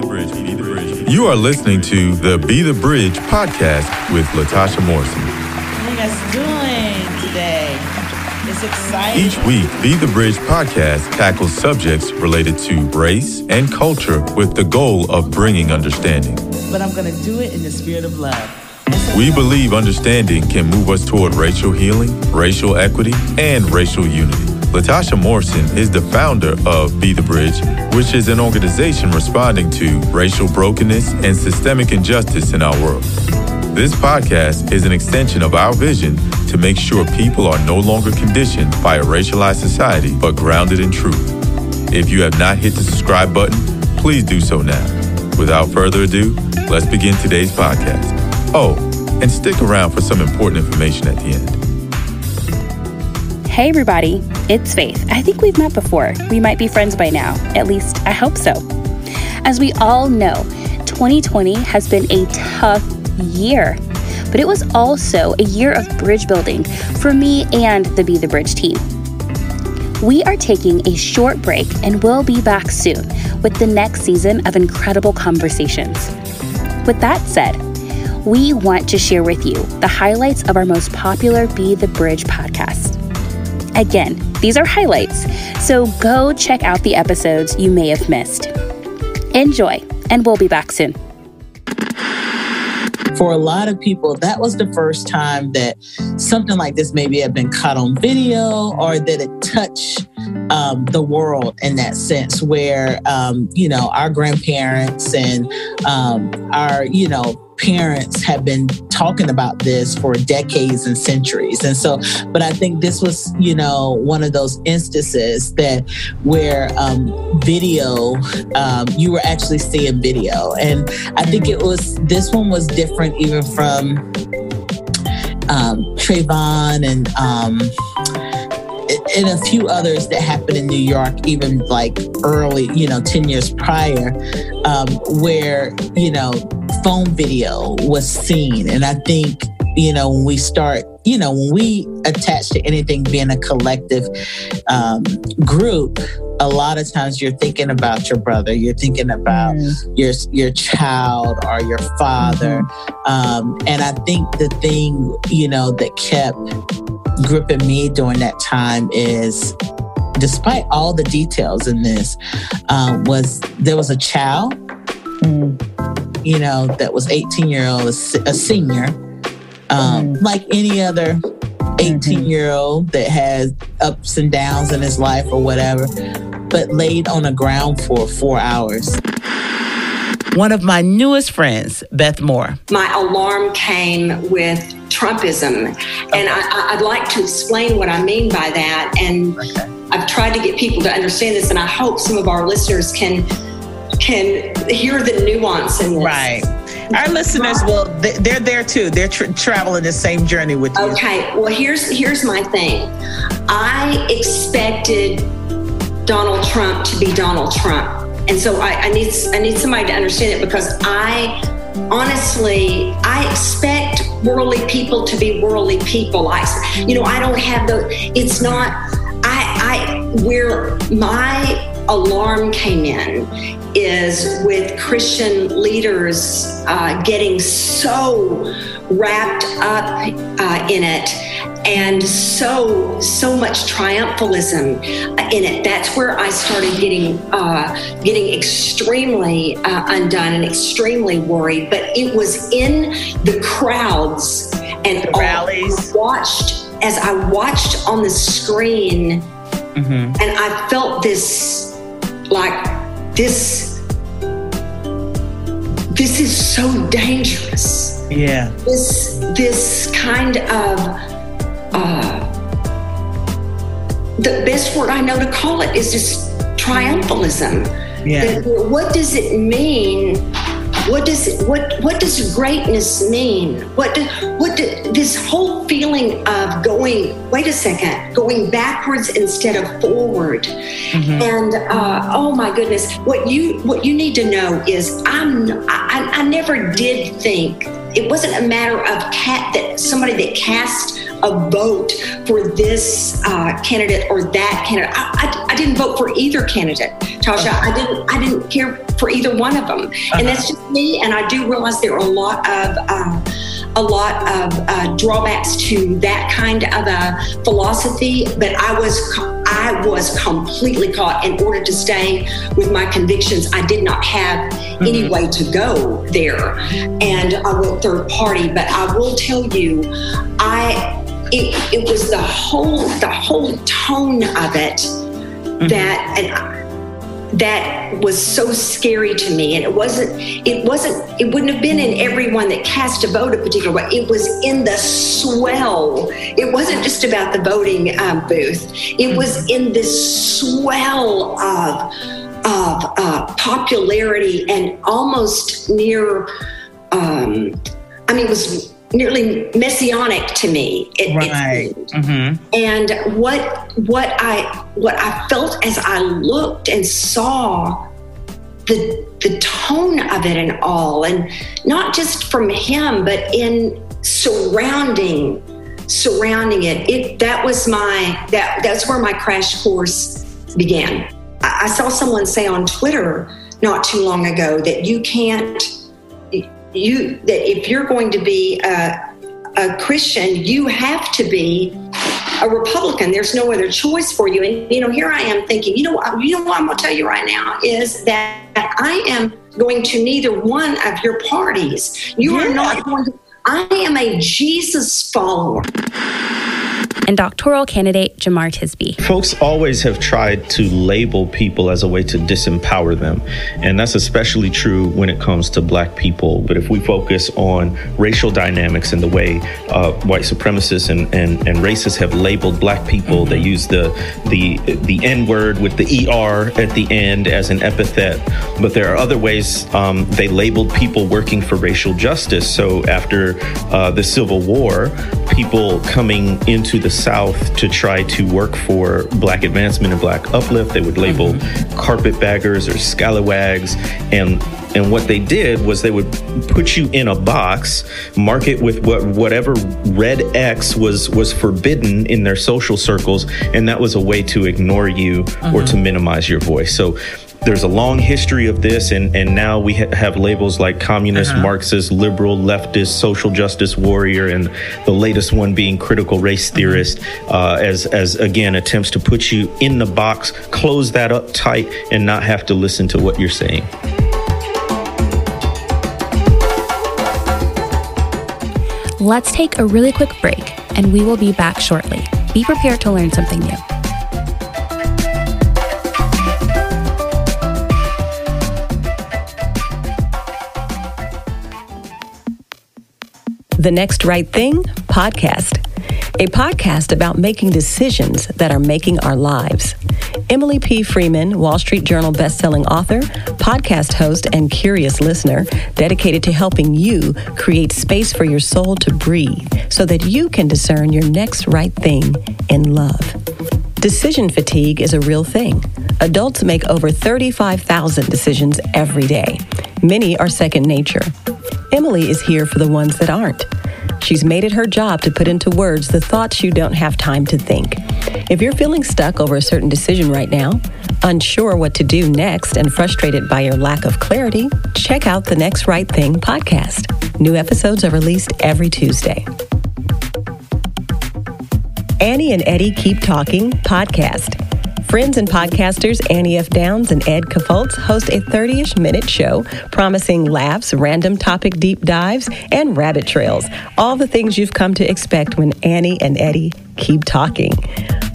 the Bridge. Be the Bridge. You are listening to the Be the Bridge podcast with Latasha Morrison. How you guys doing today? It's exciting. Each week, Be the Bridge podcast tackles subjects related to race and culture with the goal of bringing understanding. But I'm going to do it in the spirit of love. We believe understanding can move us toward racial healing, racial equity, and racial unity. Latasha Morrison is the founder of Be the Bridge, which is an organization responding to racial brokenness and systemic injustice in our world. This podcast is an extension of our vision to make sure people are no longer conditioned by a racialized society, but grounded in truth. If you have not hit the subscribe button, please do so now. Without further ado, let's begin today's podcast. Oh, and stick around for some important information at the end. Hey, everybody, it's Faith. I think we've met before. We might be friends by now. At least, I hope so. As we all know, 2020 has been a tough year, but it was also a year of bridge building for me and the Be the Bridge team. We are taking a short break and we'll be back soon with the next season of incredible conversations. With that said, we want to share with you the highlights of our most popular Be the Bridge podcast. Again, these are highlights, so go check out the episodes you may have missed. Enjoy, and we'll be back soon. For a lot of people, that was the first time that something like this maybe had been caught on video or that it touched um, the world in that sense, where, um, you know, our grandparents and um, our, you know, parents have been talking about this for decades and centuries. And so, but I think this was, you know, one of those instances that where um, video, um, you were actually seeing video. And I think it was, this one was different even from um, Trayvon and, um, and a few others that happened in New York, even like early, you know, 10 years prior, um, where, you know, phone video was seen. And I think, you know, when we start, you know, when we attach to anything being a collective um, group, a lot of times you're thinking about your brother, you're thinking about mm. your your child or your father, mm-hmm. um, and I think the thing you know that kept gripping me during that time is despite all the details in this um, was there was a child mm. You know that was 18 year old a, senior um, mm. like any other 18 mm-hmm. year old that has ups and downs in his life or whatever but laid on the ground for four hours one of my newest friends, Beth Moore. My alarm came with Trumpism, and I, would like to explain what I mean by that. And okay. I've tried to get people to understand this, and I hope some of our listeners can can hear the nuance in this. Right. Our listeners will they're there too. They're tra- traveling the same journey with you. Okay. Well, here's here's my thing. I expected Donald Trump to be Donald Trump. And so I, I need I need somebody to understand it because I honestly I expect worldly people to be worldly people. I you know I don't have the it's not I I where my alarm came in is with Christian leaders uh, getting so wrapped up uh, in it and so so much triumphalism in it that's where i started getting uh, getting extremely uh, undone and extremely worried but it was in the crowds and the rallies watched as i watched on the screen mm-hmm. and i felt this like this this is so dangerous yeah this this kind of uh, the best word I know to call it is just triumphalism. Yeah. what does it mean? What does what what does greatness mean? What do, what do, this whole feeling of going? Wait a second, going backwards instead of forward, mm-hmm. and uh, oh my goodness, what you what you need to know is I'm I, I never did think it wasn't a matter of cat that somebody that cast a vote for this uh, candidate or that candidate. I, I, I, didn't vote for either candidate, Tasha. I didn't. I didn't care for either one of them, uh-huh. and that's just me. And I do realize there are a lot of. Uh, a lot of uh, drawbacks to that kind of a philosophy, but I was I was completely caught. In order to stay with my convictions, I did not have mm-hmm. any way to go there, and I went third party. But I will tell you, I it, it was the whole the whole tone of it mm-hmm. that and that was so scary to me. And it wasn't it wasn't it wouldn't have been in everyone that cast a vote a particular way. It was in the swell. It wasn't just about the voting um, booth. It was in this swell of of uh, popularity and almost near um, i mean it was nearly messianic to me. It, right. Mm-hmm. And what what I what I felt as I looked and saw the the tone of it and all, and not just from him, but in surrounding surrounding it. It that was my that that's where my crash course began. I, I saw someone say on Twitter not too long ago that you can't you that if you're going to be a, a Christian, you have to be a Republican. There's no other choice for you. And you know, here I am thinking, you know, what, you know what I'm going to tell you right now is that I am going to neither one of your parties. You yeah. are not going to. I am a Jesus follower and doctoral candidate Jemar Tisby. Folks always have tried to label people as a way to disempower them, and that's especially true when it comes to black people. But if we focus on racial dynamics and the way uh, white supremacists and, and, and racists have labeled black people, they use the the the N word with the ER at the end as an epithet. But there are other ways um, they labeled people working for racial justice. So after uh, the Civil War, people coming into the South to try to work for black advancement and black uplift. They would label mm-hmm. carpetbaggers or scalawags. And and what they did was they would put you in a box, mark it with what whatever red X was was forbidden in their social circles, and that was a way to ignore you or to minimize your voice. So there's a long history of this, and, and now we ha- have labels like communist, uh-huh. Marxist, liberal, leftist, social justice warrior, and the latest one being critical race theorist, uh, as, as again attempts to put you in the box, close that up tight, and not have to listen to what you're saying. Let's take a really quick break, and we will be back shortly. Be prepared to learn something new. The Next Right Thing podcast, a podcast about making decisions that are making our lives. Emily P. Freeman, Wall Street Journal bestselling author, podcast host, and curious listener, dedicated to helping you create space for your soul to breathe so that you can discern your next right thing in love. Decision fatigue is a real thing. Adults make over 35,000 decisions every day. Many are second nature. Emily is here for the ones that aren't. She's made it her job to put into words the thoughts you don't have time to think. If you're feeling stuck over a certain decision right now, unsure what to do next, and frustrated by your lack of clarity, check out the Next Right Thing podcast. New episodes are released every Tuesday. Annie and Eddie Keep Talking podcast. Friends and podcasters Annie F. Downs and Ed Kaufholz host a 30 ish minute show promising laughs, random topic deep dives, and rabbit trails. All the things you've come to expect when Annie and Eddie keep talking.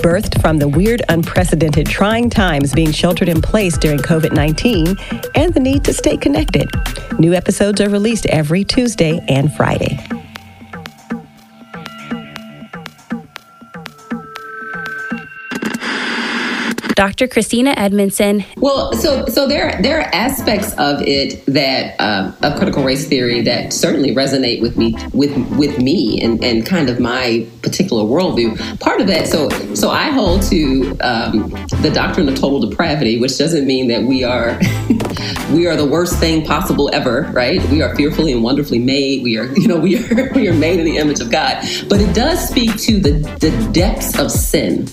Birthed from the weird, unprecedented, trying times being sheltered in place during COVID 19 and the need to stay connected. New episodes are released every Tuesday and Friday. Dr. Christina Edmondson. Well, so so there there are aspects of it that um, of critical race theory that certainly resonate with me with with me and, and kind of my particular worldview. Part of that, so so I hold to um, the doctrine of total depravity, which doesn't mean that we are we are the worst thing possible ever, right? We are fearfully and wonderfully made. We are you know we are we are made in the image of God, but it does speak to the the depths of sin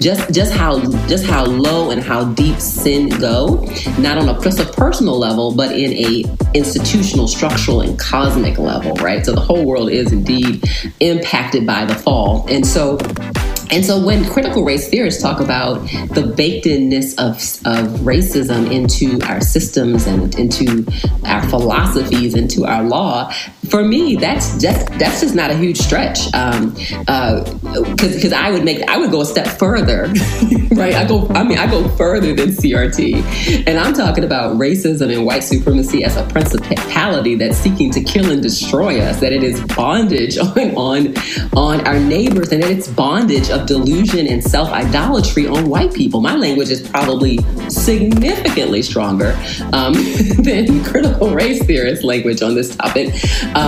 just just how just how low and how deep sin go, not on a personal level, but in a institutional, structural, and cosmic level, right? So the whole world is indeed impacted by the fall, and so and so when critical race theorists talk about the baked inness of, of racism into our systems and into our philosophies, into our law, for me, that's just that's just not a huge stretch. Um, uh, because I would make I would go a step further, right? I go I mean I go further than CRT, and I'm talking about racism and white supremacy as a principality that's seeking to kill and destroy us. That it is bondage on on on our neighbors, and that it's bondage of delusion and self idolatry on white people. My language is probably significantly stronger um, than critical race theorist language on this topic. Um,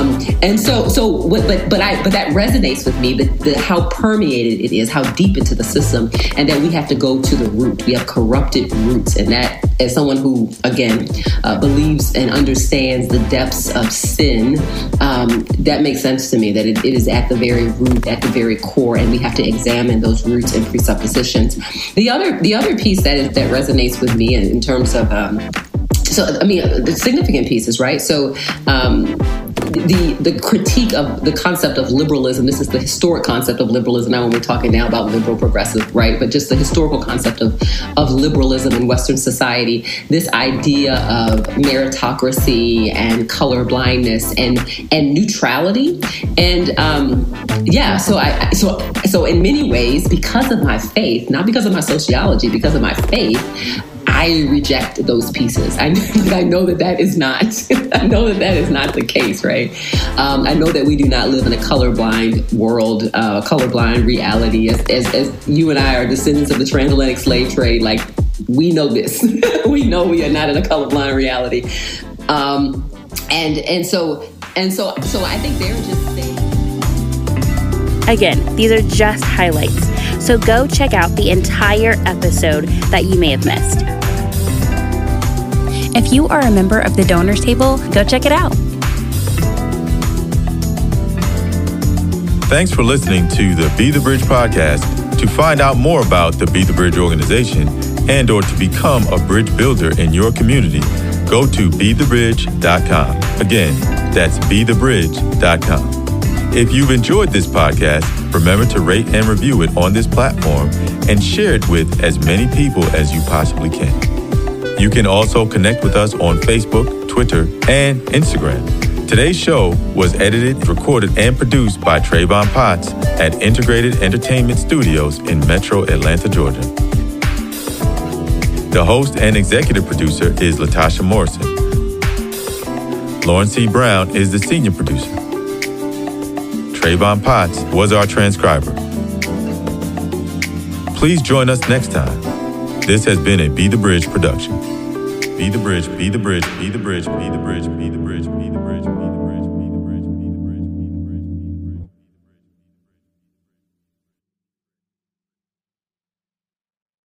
and so, so, but, but I, but that resonates with me. The, how permeated it is, how deep into the system, and that we have to go to the root. We have corrupted roots, and that, as someone who again uh, believes and understands the depths of sin, um, that makes sense to me. That it, it is at the very root, at the very core, and we have to examine those roots and presuppositions. The other, the other piece that is that resonates with me in, in terms of um, so I mean the significant pieces, right? So um, the the critique of the concept of liberalism. This is the historic concept of liberalism. Now, when we're talking now about liberal progressive, right? But just the historical concept of of liberalism in Western society. This idea of meritocracy and color blindness and and neutrality. And um, yeah, so I so so in many ways, because of my faith, not because of my sociology, because of my faith, I reject those pieces. I, I know that that is not. I know that that is not the case, right? Um, I know that we do not live in a colorblind world, uh, colorblind reality. As, as, as you and I are descendants of the transatlantic slave trade, like we know this. we know we are not in a colorblind reality. Um, and and so and so so I think they're just saying. Again, these are just highlights. So go check out the entire episode that you may have missed. If you are a member of the donors table, go check it out. Thanks for listening to the Be the Bridge podcast. To find out more about the Be the Bridge organization and or to become a bridge builder in your community, go to bethebridge.com. Again, that's bethebridge.com. If you've enjoyed this podcast, remember to rate and review it on this platform and share it with as many people as you possibly can. You can also connect with us on Facebook, Twitter, and Instagram. Today's show was edited, recorded, and produced by Travon Potts at Integrated Entertainment Studios in Metro Atlanta, Georgia. The host and executive producer is Latasha Morrison. Lauren C. Brown is the senior producer. Travon Potts was our transcriber. Please join us next time. This has been a Be the Bridge production. Be the Bridge, be the Bridge, be the Bridge, be the Bridge, be the Bridge.